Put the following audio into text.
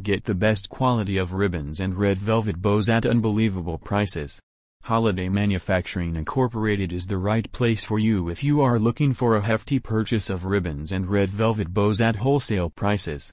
Get the best quality of ribbons and red velvet bows at unbelievable prices. Holiday Manufacturing Incorporated is the right place for you if you are looking for a hefty purchase of ribbons and red velvet bows at wholesale prices.